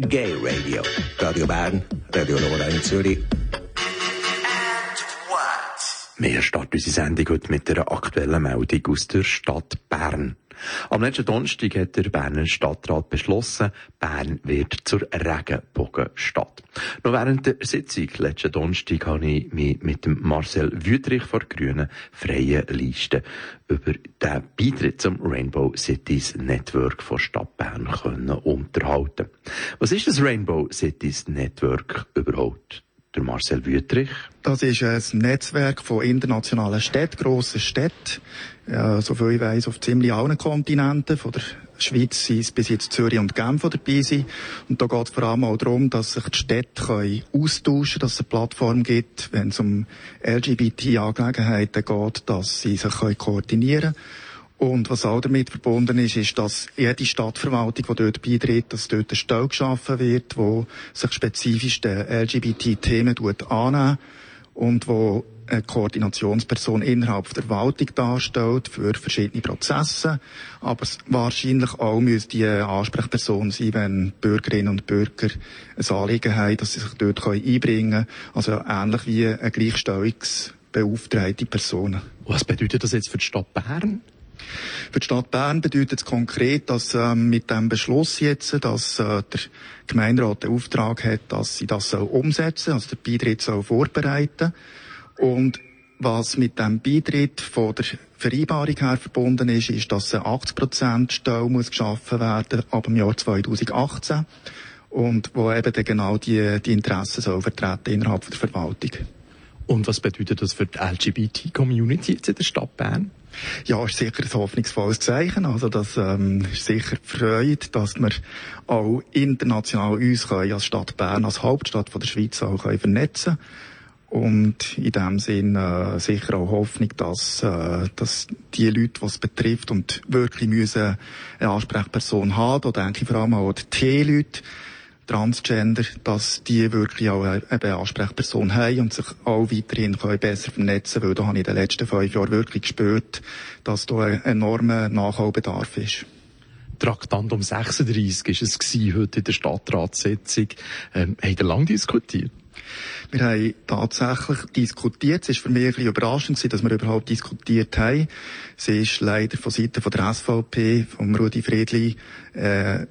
Gay Radio. Radio Bern, Radio Nora in Zürich. Wir starten unsere Sendung heute mit einer aktuellen Meldung aus der Stadt Bern. Am letzten Donnerstag hat der Berner Stadtrat beschlossen, Bern wird zur Regenbogenstadt. Noch während der Sitzung letzten Donnerstag habe ich mich mit dem Marcel Wüthrich von der Grünen Freien Liste über den Beitritt zum Rainbow Cities Network von Stadt Bern können unterhalten. Was ist das Rainbow Cities Network überhaupt? Der Marcel Wüthrich. Das ist ein Netzwerk von internationalen Städten, grossen Städten, ja, soviel ich weiss, auf ziemlich allen Kontinenten. Von der Schweiz sind es bis jetzt Zürich und Genf dabei sind. Und da geht es vor allem auch darum, dass sich die Städte können austauschen können, dass es eine Plattform gibt, wenn es um LGBT-Angelegenheiten geht, dass sie sich können koordinieren können. Und was auch damit verbunden ist, ist, dass jede Stadtverwaltung, die dort beitritt, dass dort eine Stelle geschaffen wird, wo sich spezifisch den LGBT-Themen annimmt und wo eine Koordinationsperson innerhalb der Verwaltung darstellt für verschiedene Prozesse. Aber wahrscheinlich auch müsste die Ansprechperson sein, wenn Bürgerinnen und Bürger ein Anliegen haben, dass sie sich dort einbringen können. Also ähnlich wie eine Gleichstellungsbeauftragte Person. Was bedeutet das jetzt für die Stadt Bern? Für die Stadt Bern bedeutet es konkret, dass äh, mit dem Beschluss jetzt, dass äh, der Gemeinderat den Auftrag hat, dass sie das soll umsetzen, also der Beitritt soll vorbereiten. Und was mit dem Beitritt von der Vereinbarung her verbunden ist, ist, dass eine 80% Stelle muss geschaffen werden ab dem Jahr 2018 und wo eben genau die, die Interessen soll vertreten innerhalb der Verwaltung. Und was bedeutet das für die LGBT-Community jetzt in der Stadt Bern? Ja, ist sicher ein hoffnungsvolles Zeichen. Also, das ähm, ist sicher freut, dass wir auch international uns können, als Stadt Bern, als Hauptstadt von der Schweiz auch können vernetzen und in dem Sinn äh, sicher auch Hoffnung, dass, äh, dass die Leute, die es betrifft und wirklich müssen eine Ansprechperson haben, da denke ich vor allem auch an die T-Leute, Transgender, dass die wirklich auch eine Ansprechperson haben und sich auch weiterhin können besser vernetzen können, weil da habe ich in den letzten fünf Jahren wirklich gespürt, dass da ein enormer Nachholbedarf ist. Traktandum 36 ist es gewesen, heute in der Stadtratssitzung. Ähm, habt ihr lange diskutiert? Wir haben tatsächlich diskutiert. Es war für mich ein bisschen überraschend, dass wir überhaupt diskutiert haben. Es ist leider von Seiten von der SVP, von Rudi Friedli, äh,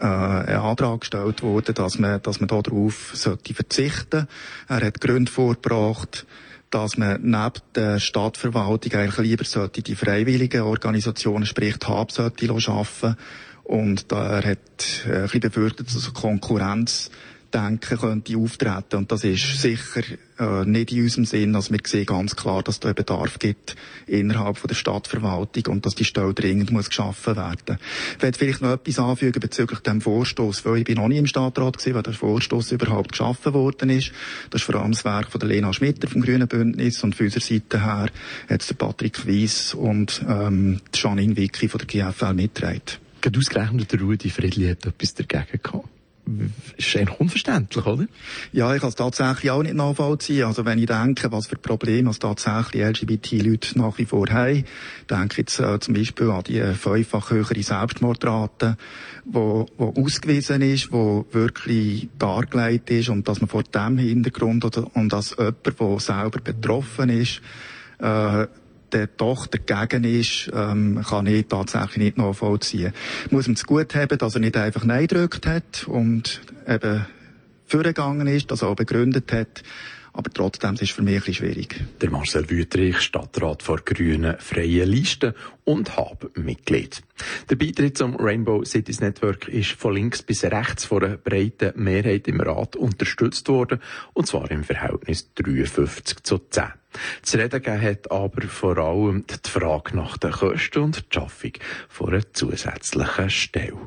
äh, ein Antrag gestellt worden, dass man, dass man darauf sollte verzichten. Er hat Gründe vorgebracht, dass man neben der Stadtverwaltung eigentlich lieber sollte die freiwilligen Organisationen, sprich die HAB, sollte schaffen. Und da er hat äh, ein bisschen befürchtet, dass Konkurrenz denken könnte auftreten. Und das ist sicher äh, nicht in unserem Sinn. Also wir sehen ganz klar, dass da einen Bedarf gibt innerhalb von der Stadtverwaltung und dass die Stelle dringend muss geschaffen werden. Ich werde vielleicht noch etwas anfügen bezüglich dem Vorstoß, weil ich bin noch nie im Stadtrat gewesen, weil der Vorstoß überhaupt geschaffen worden ist. Das ist vor allem das Werk von der Lena Schmitter vom Grünen Bündnis und von unserer Seite her hat der Patrick Weiss und ähm, Janine Wicki von der GFL mitgetragen. Gerade ausgerechnet der Rudi Friedli hat etwas dagegen gehabt ist eigentlich unverständlich, oder? Ja, ich kann es tatsächlich auch nicht nachvollziehen. Also wenn ich denke, was für Probleme als tatsächlich LGBT-Leute nach wie vor haben, denke ich jetzt äh, zum Beispiel an die fünffach höhere Selbstmordrate, wo, wo ausgewiesen ist, wo wirklich dargelegt ist und dass man vor dem Hintergrund oder, und als jemand, der selber betroffen ist, äh, der doch dagegen ist, ähm, kann ich tatsächlich nicht nachvollziehen. Muss man es gut haben, dass er nicht einfach Nein gedrückt hat und eben vorgegangen ist, dass er auch begründet hat. Aber trotzdem ist es für mich ein bisschen schwierig. Der Marcel Wüthrich, Stadtrat vor Grünen Freie Liste und HAB-Mitglied. Der Beitritt zum Rainbow Cities Network ist von links bis rechts von einer breiten Mehrheit im Rat unterstützt worden, und zwar im Verhältnis 53 zu 10. Zu reden gegeben hat aber vor allem die Frage nach den Kosten und die Schaffung einer zusätzlichen Stelle.